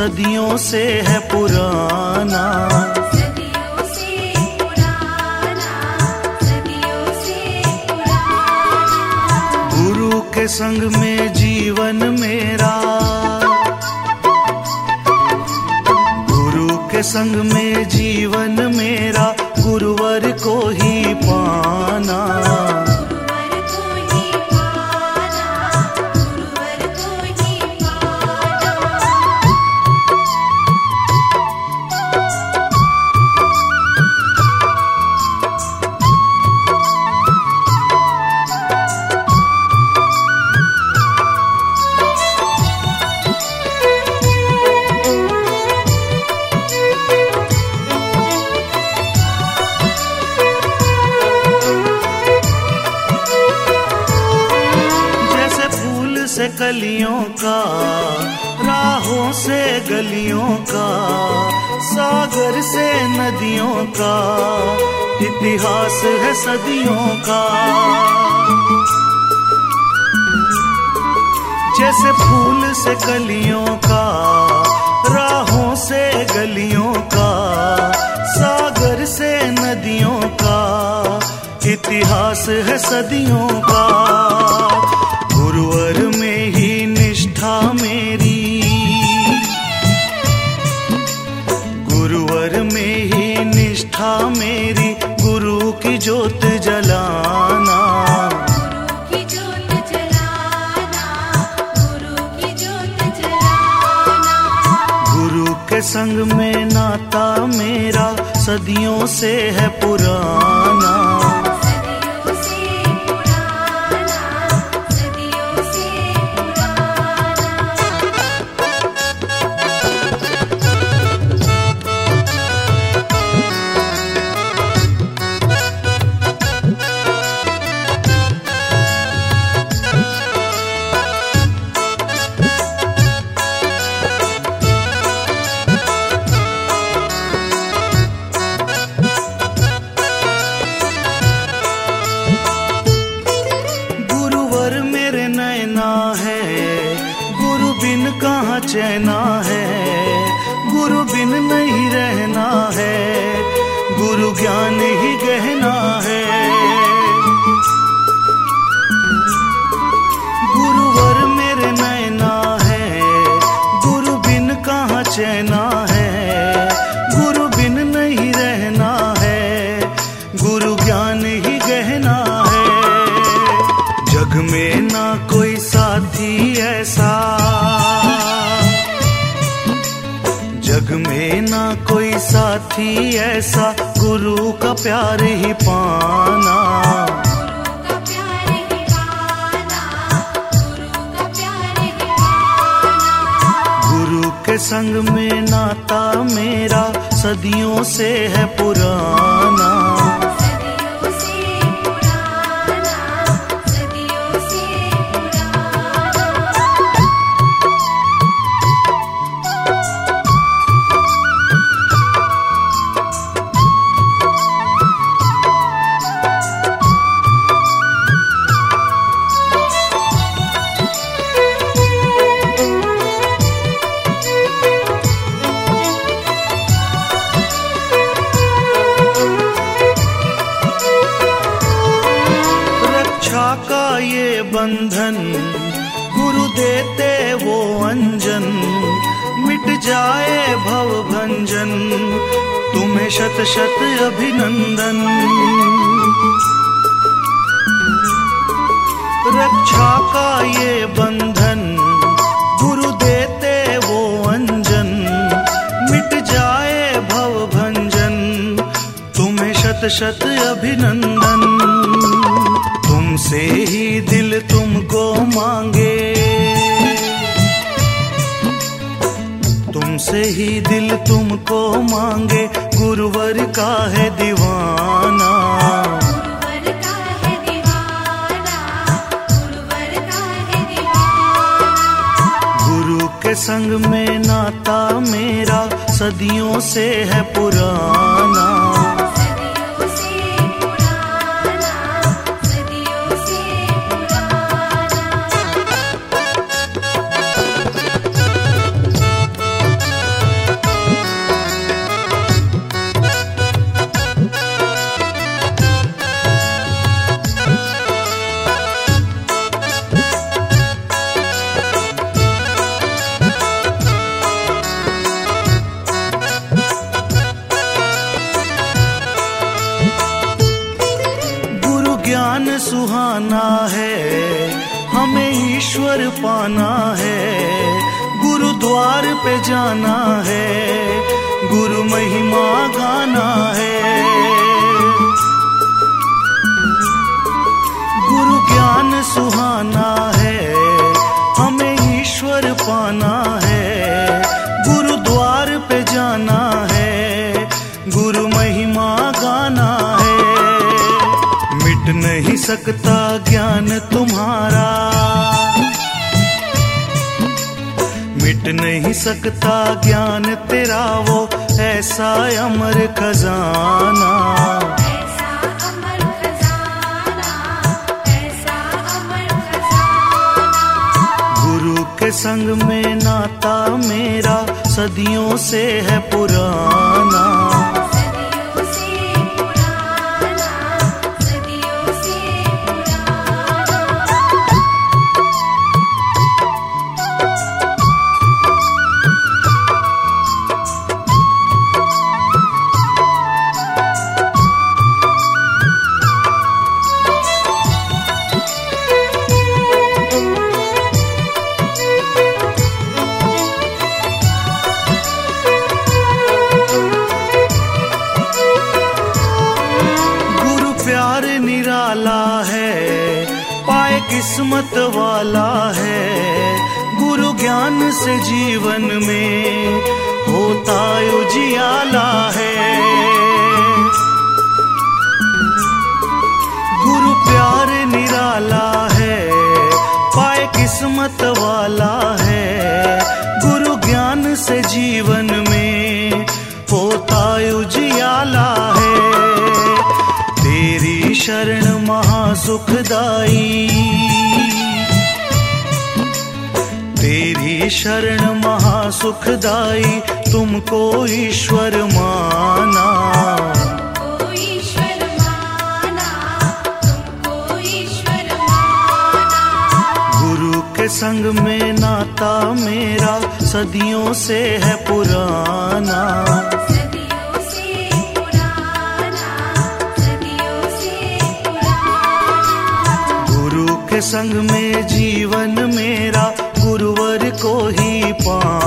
सदियों से है पुराना। सदियों से पुराना सदियों से पुराना। गुरु के संग में जीवन मेरा। गुरु के संग में जीवन मेरा गुरुवर को ही कलियों का, राहों से गलियों का, सागर से नदियों का, इतिहास है सदियों का। जैसे फूल से कलियों का, राहों से गलियों का, सागर से नदियों का, इतिहास है सदियों का। संग में नाता मेरा सदियों से है पुराना। साथी ऐसा गुरु का प्यार ही पाना। गुरु का संग में नाता मेरा सदियों से है पुराना। ये बंधन, गुरु देते वो अंजन। मिट जाए भव भंजन तुम्हें शत शत अभिनंदन। रक्षा का ये बंधन, गुरु देते वो अंजन। मिट जाए भव भंजन तुम्हें शत शत अभिनंदन। तुमसे ही दिल तुमको मांगे। तुमसे ही दिल तुमको मांगे। गुरुवर का है दीवाना। गुरुवर का है दीवाना। गुरुवर का है दीवाना। गुरु के संग में नाता मेरा। सदियों से है पुराना। सुहाना है हमें ईश्वर पाना है गुरुद्वार पे जाना है गुरु महिमा गाना नहीं सकता ज्ञान तुम्हारा। मिट नहीं सकता ज्ञान तेरा वो ऐसा अमर खजाना। गुरु के संग में नाता मेरा सदियों से है पुराना। किस्मत वाला है। गुरु ज्ञान से जीवन में होता उजियाला है। गुरु प्यार निराला महासुखदाई तेरी शरण महासुखदाई तुमको ईश्वर माना। गुरु के संग में नाता मेरा सदियों से है पुराना। संग में जीवन मेरा गुरुवर को ही पाना